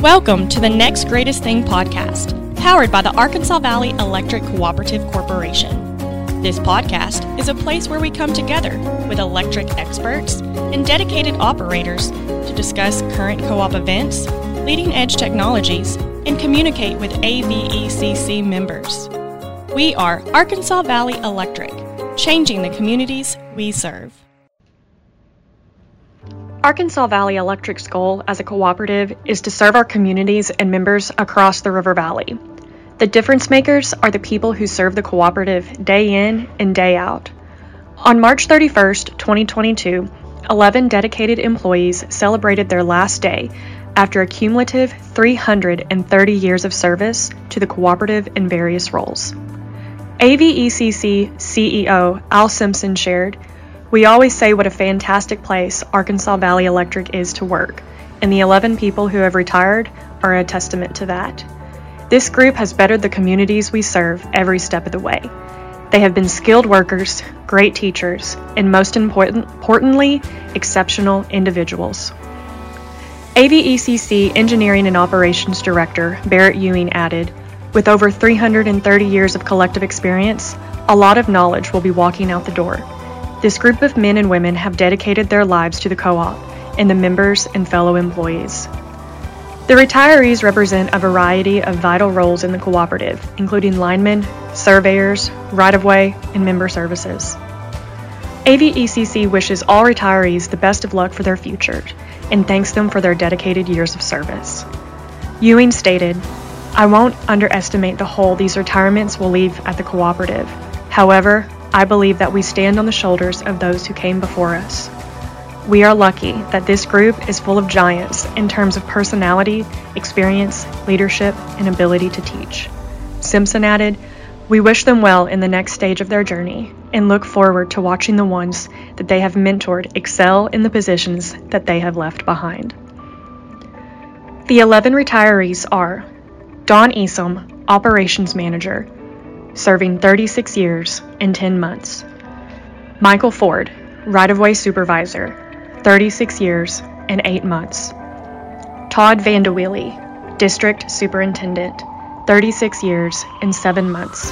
Welcome to the Next Greatest Thing podcast, powered by the Arkansas Valley Electric Cooperative Corporation. This podcast is a place where we come together with electric experts and dedicated operators to discuss current co op events, leading edge technologies, and communicate with AVECC members. We are Arkansas Valley Electric, changing the communities we serve. Arkansas Valley Electric's goal as a cooperative is to serve our communities and members across the River Valley. The difference makers are the people who serve the cooperative day in and day out. On March 31st, 2022, 11 dedicated employees celebrated their last day after a cumulative 330 years of service to the cooperative in various roles. AVECC CEO Al Simpson shared, We always say what a fantastic place Arkansas Valley Electric is to work, and the 11 people who have retired are a testament to that. This group has bettered the communities we serve every step of the way. They have been skilled workers, great teachers, and most important, importantly, exceptional individuals. AVECC Engineering and Operations Director Barrett Ewing added, with over 330 years of collective experience, a lot of knowledge will be walking out the door. This group of men and women have dedicated their lives to the co op and the members and fellow employees. The retirees represent a variety of vital roles in the cooperative, including linemen, surveyors, right of way, and member services. AVECC wishes all retirees the best of luck for their future and thanks them for their dedicated years of service. Ewing stated, I won't underestimate the hole these retirements will leave at the cooperative. However, I believe that we stand on the shoulders of those who came before us. We are lucky that this group is full of giants in terms of personality, experience, leadership, and ability to teach. Simpson added, We wish them well in the next stage of their journey and look forward to watching the ones that they have mentored excel in the positions that they have left behind. The 11 retirees are Don Easom, Operations Manager, serving 36 years and 10 months. Michael Ford, Right of Way Supervisor, 36 years and 8 months. Todd Vandeweely, District Superintendent, 36 years and 7 months.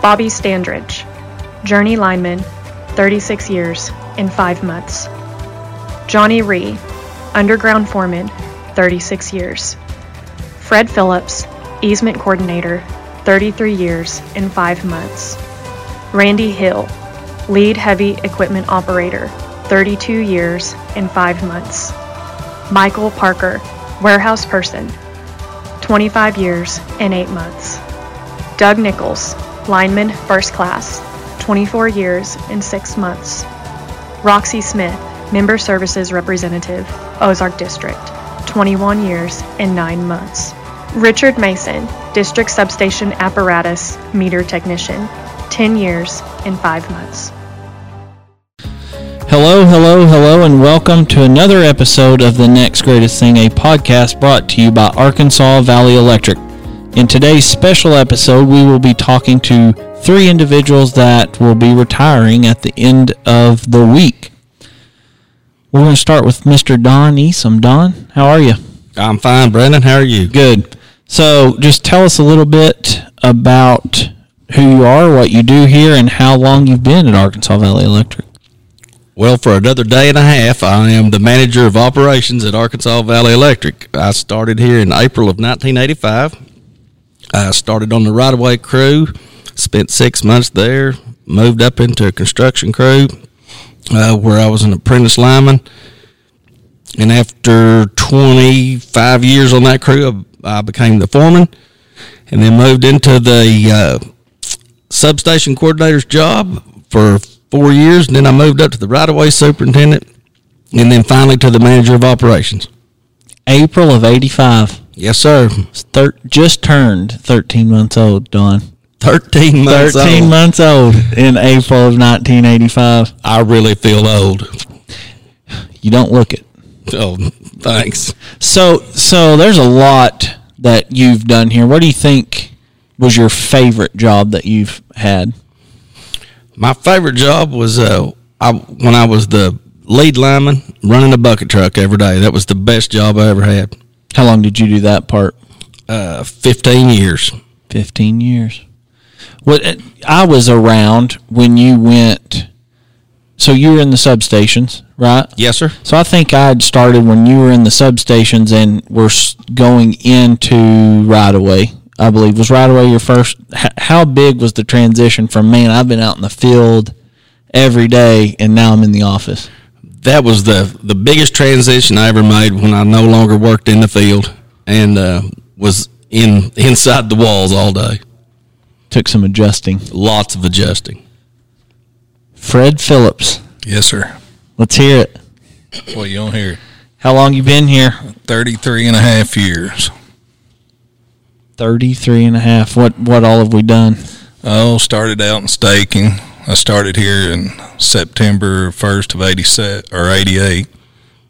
Bobby Standridge, Journey Lineman, 36 years and 5 months. Johnny Ree, Underground Foreman, 36 years. Fred Philips, Easement Coordinator, 33 years and 5 months. Randy Hill, Lead Heavy Equipment Operator, 32 years and 5 months. Michael Parker, warehouse person, 25 years and 8 months. Doug Nichols, lineman first class, 24 years and 6 months. Roxy Smith, member services representative, Ozark District, 21 years and 9 months. Richard Mason, district substation apparatus meter technician, 10 years and 5 months. Hello, hello, hello, and welcome to another episode of The Next Greatest Thing, a podcast brought to you by Arkansas Valley Electric. In today's special episode, we will be talking to three individuals that will be retiring at the end of the week. We're going to start with Mr. Don Easom. Don, how are you? I'm fine, Brandon. How are you? Good. So, just tell us a little bit about who you are, what you do here, and how long you've been at Arkansas Valley Electric. Well, for another day and a half, I am the manager of operations at Arkansas Valley Electric. I started here in April of 1985. I started on the right of way crew, spent six months there, moved up into a construction crew uh, where I was an apprentice lineman. And after 25 years on that crew, I became the foreman and then moved into the uh, substation coordinator's job for four years, and then I moved up to the right of way superintendent, and then finally to the manager of operations. April of 85. Yes, sir. Thir- just turned 13 months old, Don. 13 months 13 old. months old in April of 1985. I really feel old. You don't look it. Oh, thanks. So, so there's a lot that you've done here. What do you think was your favorite job that you've had? My favorite job was uh, I, when I was the lead lineman running a bucket truck every day. That was the best job I ever had. How long did you do that part? Uh, 15 years. 15 years. What I was around when you went so you were in the substations, right? Yes, sir. So I think I'd started when you were in the substations and were s- going into right away. I believe was right away your first. How big was the transition from man? I've been out in the field every day, and now I'm in the office. That was the the biggest transition I ever made when I no longer worked in the field and uh, was in inside the walls all day. Took some adjusting. Lots of adjusting. Fred Philips, Yes, sir. Let's hear it. Well, you don't hear. it. How long you been here? 33 and a half years. 33 and a half. What what all have we done? Oh, started out in staking. I started here in September 1st of 87 or 88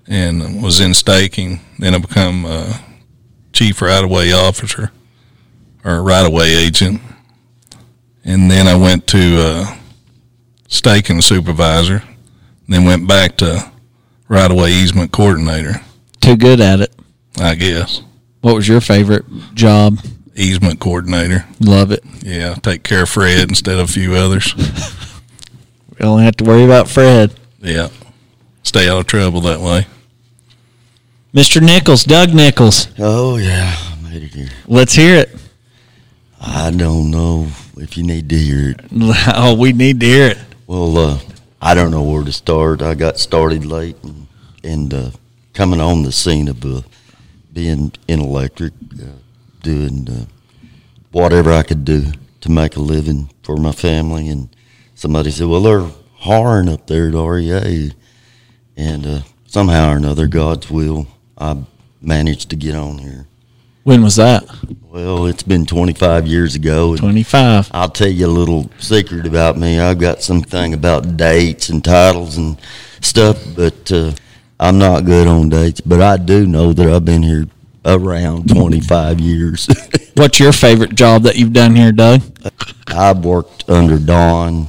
and was in staking. Then I become uh, chief right-of-way officer or right-of-way agent. And then I went to uh, staking supervisor. Then went back to right-of-way easement coordinator, Too good at it. I guess. What was your favorite job? Easement coordinator. Love it. Yeah, take care of Fred instead of a few others. We don't have to worry about Fred. Yeah. Stay out of trouble that way. Mr. Nichols, Doug Nichols. Oh yeah, I made it here. Let's hear it. I don't know if you need to hear it. Oh, we need to hear it. Well, uh, I don't know where to start. I got started late and, and uh, coming on the scene of uh, being in electric, uh, doing uh, whatever I could do to make a living for my family. And somebody said, "Well, they're hiring up there at REA," and uh, somehow or another, God's will, I managed to get on here. When was that? Well, it's been 25 years ago. 25. I'll tell you a little secret about me. I've got something about dates and titles and stuff, but uh, I'm not good on dates. But I do know that I've been here around 25 years. What's your favorite job that you've done here, Doug? I've worked under Don,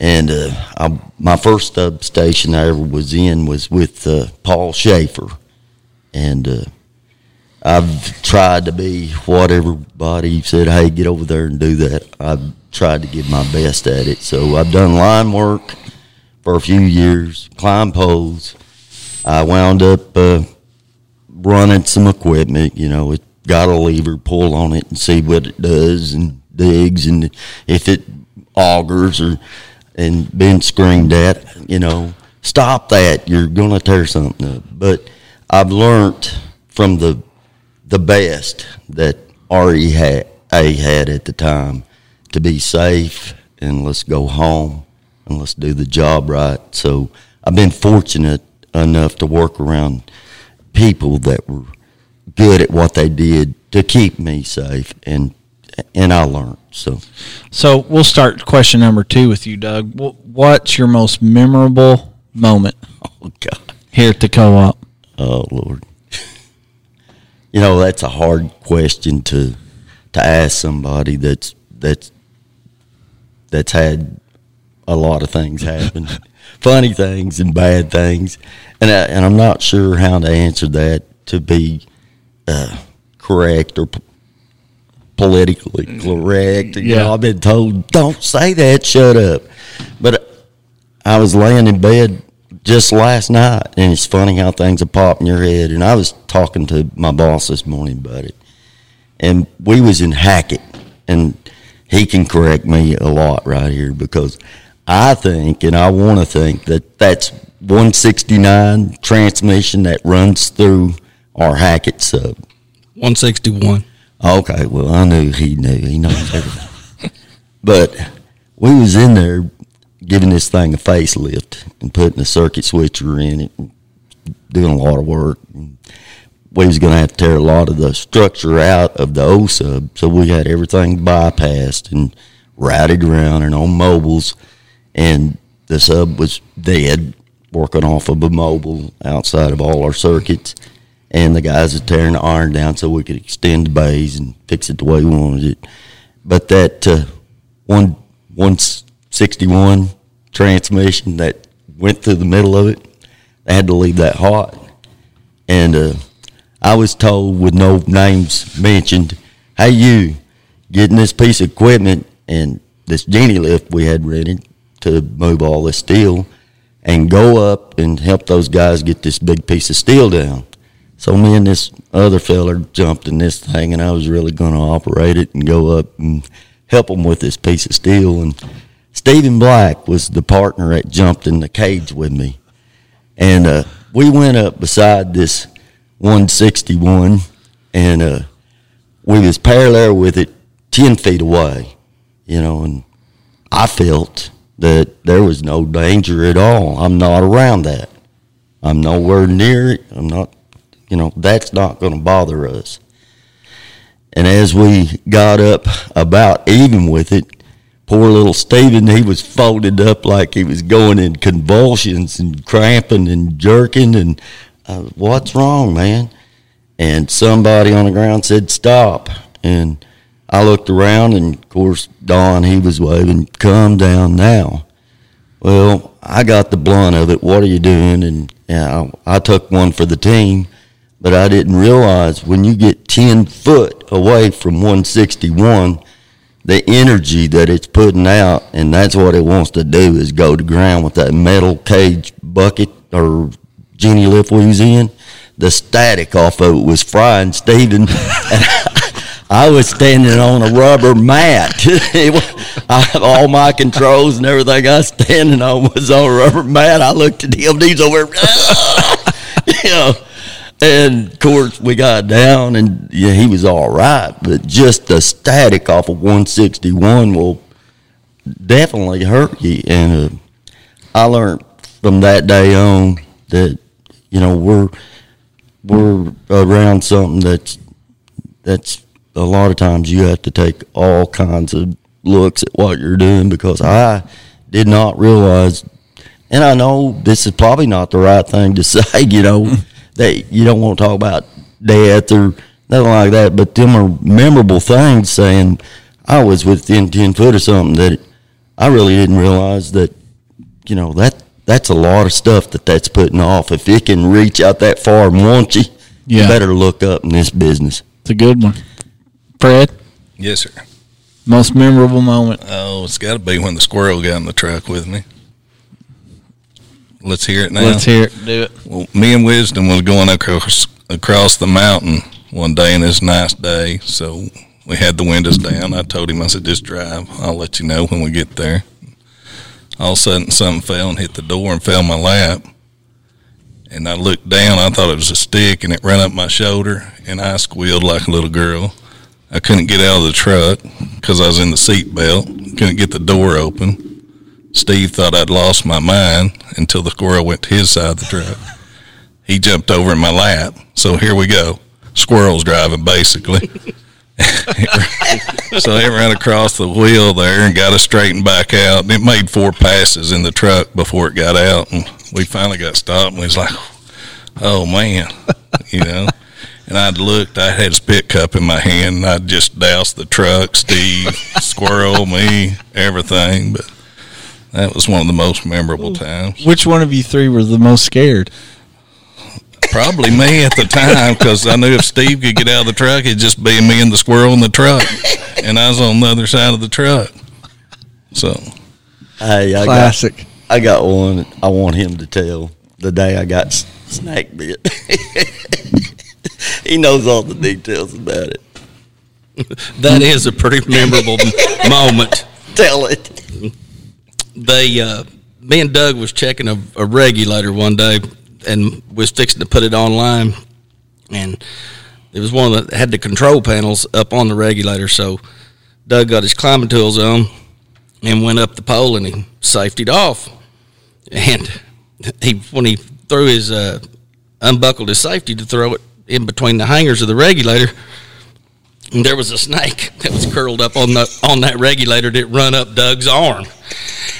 and uh, I, my first substation I ever was in was with uh, Paul Schaefer, and uh, I've tried to be what everybody said. Hey, get over there and do that. I've tried to give my best at it. So I've done line work for a few years, climb poles. I wound up uh, running some equipment. You know, it got a lever, pull on it, and see what it does, and digs, and if it augers or and been screamed at. You know, stop that. You're gonna tear something up. But I've learned from the the best that RE had, A had at the time to be safe and let's go home and let's do the job right. So I've been fortunate enough to work around people that were good at what they did to keep me safe and and I learned. So So we'll start question number two with you, Doug. What's your most memorable moment oh God. here at the co-op? Oh Lord. You know, that's a hard question to to ask somebody that's that's that's had a lot of things happen. Funny things and bad things. And I, and I'm not sure how to answer that to be uh, correct or p- politically correct. You Yeah. know, I've been told, don't say that, shut up. But I was laying in bed just last night, and it's funny how things will pop in your head. And I was talking to my boss this morning about it, and we was in Hackett, and he can correct me a lot right here because I think, and I want to think that that's 169 transmission that runs through our Hackett sub. 161. Okay, well, I knew he knew. He knows everything. but we was in there giving this thing a facelift and putting a circuit switcher in it, doing a lot of work. We was going to have to tear a lot of the structure out of the O sub, so we had everything bypassed and routed around and on mobiles, and the sub was dead, working off of a mobile outside of all our circuits. And the guys were tearing the iron down so we could extend the bays and fix it the way we wanted it. But that uh, one once 61 transmission that went through the middle of it. I had to leave that hot. And uh, I was told, with no names mentioned, hey, you, getting this piece of equipment and this genie lift we had rented to move all this steel and go up and help those guys get this big piece of steel down. So me and this other feller jumped in this thing, and I was really going to operate it and go up and help them with this piece of steel. And Stephen Black was the partner that jumped in the cage with me, and uh, we went up beside this 161, and uh, we was parallel with it, ten feet away, you know, and I felt that there was no danger at all. I'm not around that. I'm nowhere near it. I'm not, you know, that's not going to bother us. And as we got up about even with it, poor little Stephen, he was folded up like he was going in convulsions and cramping and jerking. And uh, what's wrong, man? And somebody on the ground said, stop. And I looked around, and of course, Don, he was waving, come down now. Well, I got the blunt of it. What are you doing? And you know, I took one for the team, but I didn't realize when you get 10 foot away from 161, the energy that it's putting out, and that's what it wants to do is go to ground with that metal cage bucket or genie lift we was in. The static off of it was frying Stephen. I was standing on a rubber mat. I, all my controls and everything I was standing on was on a rubber mat. I looked at he's over, you know. And of course, we got down, and yeah, he was all right. But just the static off of 161 will definitely hurt you. And uh, I learned from that day on that you know we're we're around something that's that's a lot of times you have to take all kinds of looks at what you're doing because I did not realize, and I know this is probably not the right thing to say, you know, that you don't want to talk about death or nothing like that, but them are memorable things saying I was within 10 foot or something that I really didn't realize that, you know, that that's a lot of stuff that that's putting off. If it can reach out that far and want you, Yeah. you better look up in this business. It's a good one. Fred, Yes, sir. most memorable moment. Oh, it's got to be when the squirrel got in the truck with me. Let's hear it now. Let's hear it. Do it. Well, me and Wisdom was going across across the mountain one day, and it's a nice day. So we had the windows down. I told him, I said, just drive. I'll let you know when we get there. All of a sudden, something fell and hit the door and fell in my lap. And I looked down. I thought it was a stick, and it ran up my shoulder, and I squealed like a little girl. I couldn't get out of the truck because I was in the seat belt. Couldn't get the door open. Steve thought I'd lost my mind until the squirrel went to his side of the truck. He jumped over in my lap. So here we go. Squirrel's driving basically. so it ran across the wheel there and got us straightened back out. It made four passes in the truck before it got out. And we finally got stopped and was like, oh man, you know. And I'd looked, I had a spit cup in my hand and I'd just doused the truck, Steve, squirrel, me, everything. But that was one of the most memorable hmm. times. Which one of you three were the most scared? Probably me at the time because I knew if Steve could get out of the truck, it'd just be me and the squirrel in the truck. And I was on the other side of the truck. So, Hey, I Classic. got I got one. I want him to tell the day I got s- snake bit. he knows all the details about it. That is a pretty memorable moment. Tell it. They, uh, me and Doug was checking a, a regulator one day and was fixing to put it online, and it was one that had the control panels up on the regulator. So Doug got his climbing tools on and went up the pole and he safetied off. And he when he threw his uh, unbuckled his safety to throw it in between the hangers of the regulator, and there was a snake that was curled up on the on that regulator that run up Doug's arm,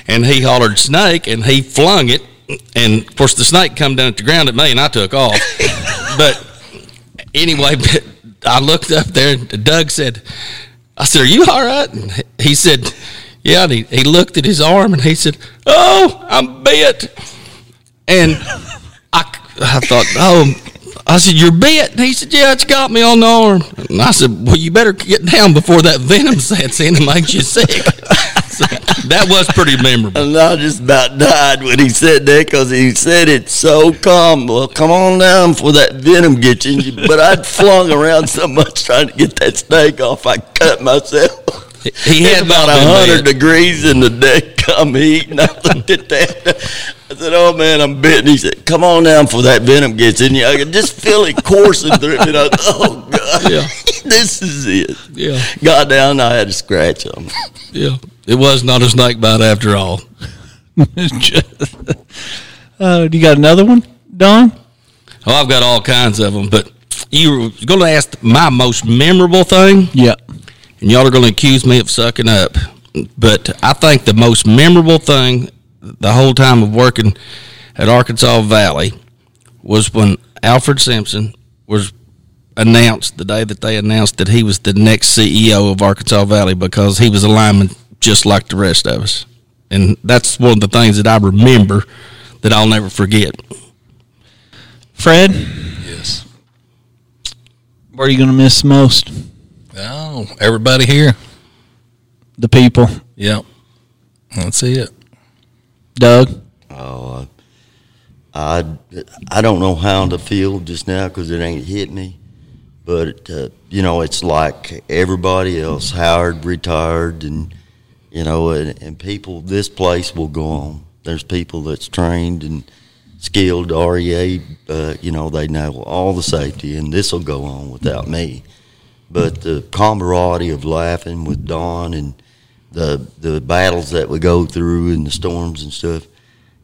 and he hollered snake, and he flung it, and of course the snake come down at the ground at me, and I took off. but anyway, but I looked up there, and Doug said, "I said, are you all right?" And he said, "Yeah." And he, he looked at his arm, and he said, "Oh, I'm bit," and I I thought, oh. I said, "You're bit." And he said, "Yeah, it's got me on the arm." And I said, "Well, you better get down before that venom sets in and makes you sick." That was pretty memorable. And I just about died when he said that because he said it so calm. Well, come on down before that venom gets in you. But I'd flung around so much trying to get that snake off, I cut myself. He had about a hundred degrees in the day come heat, and I looked at that. I said, "Oh man, I'm bitten." He said, "Come on down before that venom gets in you." I could just feel it coursing through me. And I thought, "Oh God, Yeah. this is it." Yeah, Got down, I had to scratch him. yeah. It was not a snake bite after all. uh, you got another one, Don? Oh, I've got all kinds of them, but you were going to ask my most memorable thing, Yeah. And y'all are going to accuse me of sucking up. But I think the most memorable thing the whole time of working at Arkansas Valley was when Alfred Simpson was announced the day that they announced that he was the next CEO of Arkansas Valley because he was a lineman just like the rest of us. And that's one of the things that I remember that I'll never forget. Fred, Yes. where are you going to miss most? Oh, everybody here. The people. Yep. That's it. Doug? Oh, I, I don't know how to feel just now because it ain't hit me. But, uh, you know, it's like everybody else. Howard retired, and, you know, and, and people, this place will go on. There's people that's trained and skilled, REA, uh, you know, they know all the safety, and this will go on without me. But the camaraderie of laughing with Don and the the battles that we go through and the storms and stuff,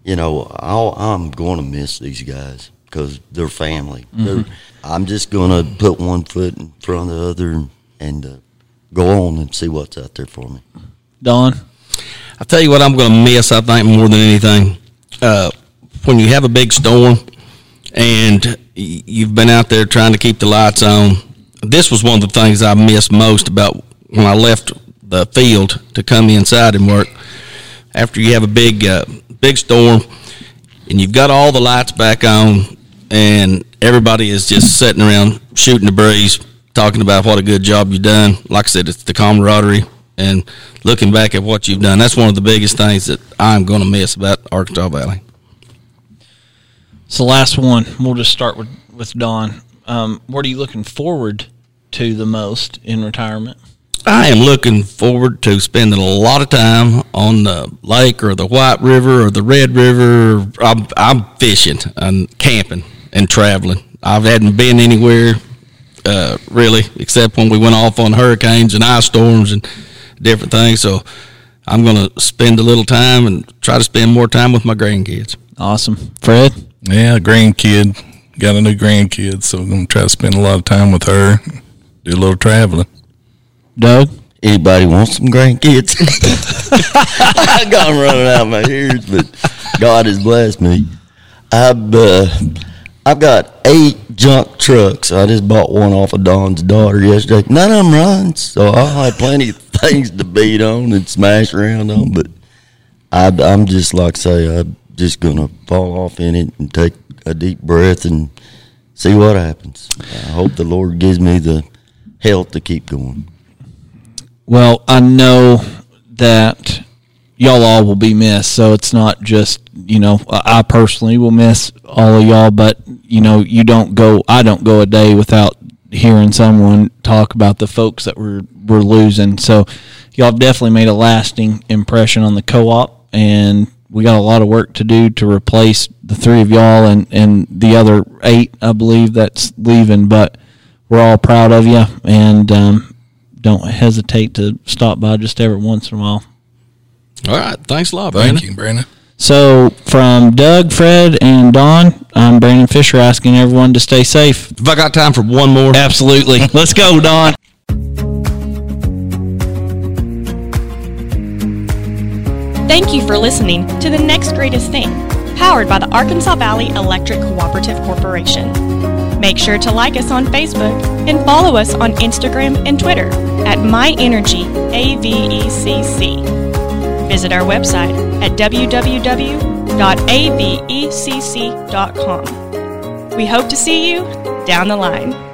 you know, I'll, I'm going to miss these guys because they're family. They're, I'm just going to put one foot in front of the other and, and uh, go on and see what's out there for me. Don? I'll tell you what I'm going to miss, I think, more than anything. Uh, when you have a big storm and you've been out there trying to keep the lights on, this was one of the things I missed most about when I left the field to come inside and work. After you have a big, uh, big storm and you've got all the lights back on and everybody is just sitting around shooting the breeze, talking about what a good job you've done. Like I said, it's the camaraderie and looking back at what you've done. That's one of the biggest things that I'm going to miss about Arkansas Valley. The last one. We'll just start with, with Don. Um, what are you looking forward to the most in retirement? I am looking forward to spending a lot of time on the lake or the White River or the Red River. I'm, I'm fishing and camping and traveling. I hadn't been anywhere uh, really except when we went off on hurricanes and ice storms and different things. So I'm going to spend a little time and try to spend more time with my grandkids. Awesome. Fred? Yeah, grandkid. Got a new grandkid, so I'm going to try to spend a lot of time with her, do a little traveling. Doug? Anybody want some grandkids? I got 'em running out of my ears, but God has blessed me. I've uh, I've got eight junk trucks. I just bought one off of Don's daughter yesterday. None of them runs, so I'll have plenty of things to beat on and smash around on. But I, I'm just like I say, I'm just gonna fall off in it and take a deep breath and see what happens. I hope the Lord gives me the health to keep going. Well, I know that y'all all will be missed. So it's not just you know I personally will miss all of y'all, but you know you don't go. I don't go a day without hearing someone talk about the folks that we're we're losing. So y'all definitely made a lasting impression on the co-op, and we got a lot of work to do to replace the three of y'all and and the other eight, I believe, that's leaving. But we're all proud of you, and um, don't hesitate to stop by just every once in a while. All right. Thanks a lot, Thank Brandon. you, Brandon. So, from Doug, Fred, and Don, I'm Brandon Fisher asking everyone to stay safe. If I got time for one more, Absolutely. Let's go, Don. Thank you for listening to The Next Greatest Thing, powered by the Arkansas Valley Electric Cooperative Corporation. Make sure to like us on Facebook and follow us on Instagram and Twitter at MyEnergyAVECC. Visit our website at www.avecc.com. We hope to see you down the line.